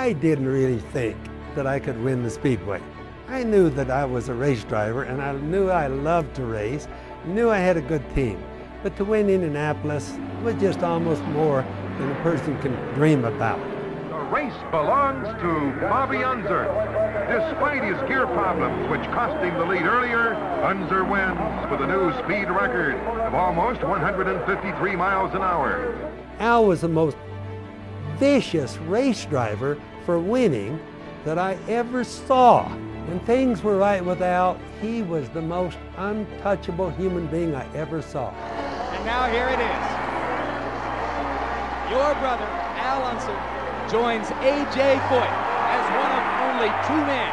I didn't really think that I could win the Speedway. I knew that I was a race driver and I knew I loved to race, knew I had a good team. But to win Indianapolis was just almost more than a person can dream about. The race belongs to Bobby Unser. Despite his gear problems, which cost him the lead earlier, Unser wins with a new speed record of almost 153 miles an hour. Al was the most vicious race driver for winning that I ever saw. When things were right with Al, he was the most untouchable human being I ever saw. And now here it is. Your brother, Al Unser, joins A.J. Foyt as one of only two men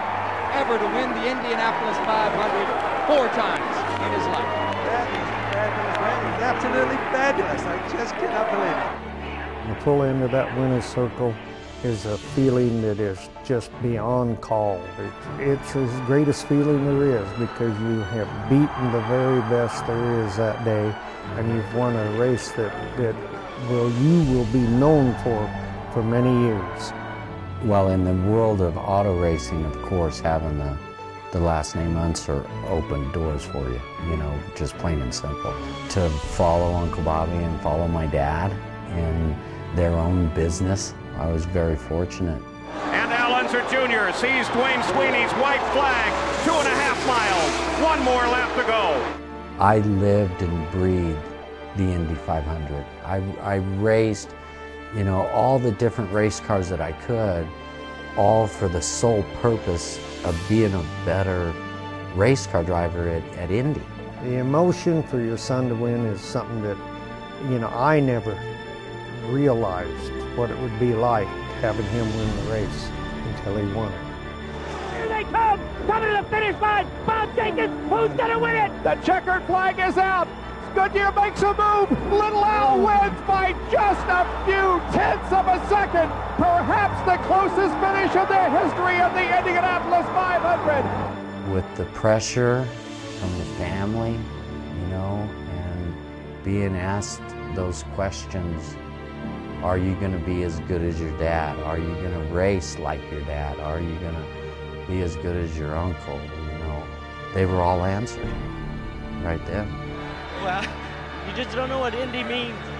ever to win the Indianapolis 500 four times in his life. That is fabulous. That is absolutely fabulous. I just cannot believe it. The full end of that winner's circle is a feeling that is just beyond call. It, it's the greatest feeling there is because you have beaten the very best there is that day and you've won a race that, that will, you will be known for for many years. Well, in the world of auto racing, of course, having the, the last name Unser opened doors for you, you know, just plain and simple. To follow Uncle Bobby and follow my dad in their own business, I was very fortunate. And Al Unser Jr. sees Duane Sweeney's white flag, two and a half miles, one more lap to go. I lived and breathed the Indy 500. I, I raced, you know, all the different race cars that I could, all for the sole purpose of being a better race car driver at, at Indy. The emotion for your son to win is something that, you know, I never realized what it would be like having him win the race until he won it. Here they come! Coming to the finish line! Bob Jenkins, who's gonna win it? The checkered flag is out. Goodyear makes a move. Little Al wins by just a few tenths of a second. Perhaps the closest finish in the history of the Indianapolis 500. With the pressure from the family, you know, and being asked those questions are you going to be as good as your dad? Are you going to race like your dad? Are you going to be as good as your uncle? You know, they were all answered right then. Well, you just don't know what Indy means.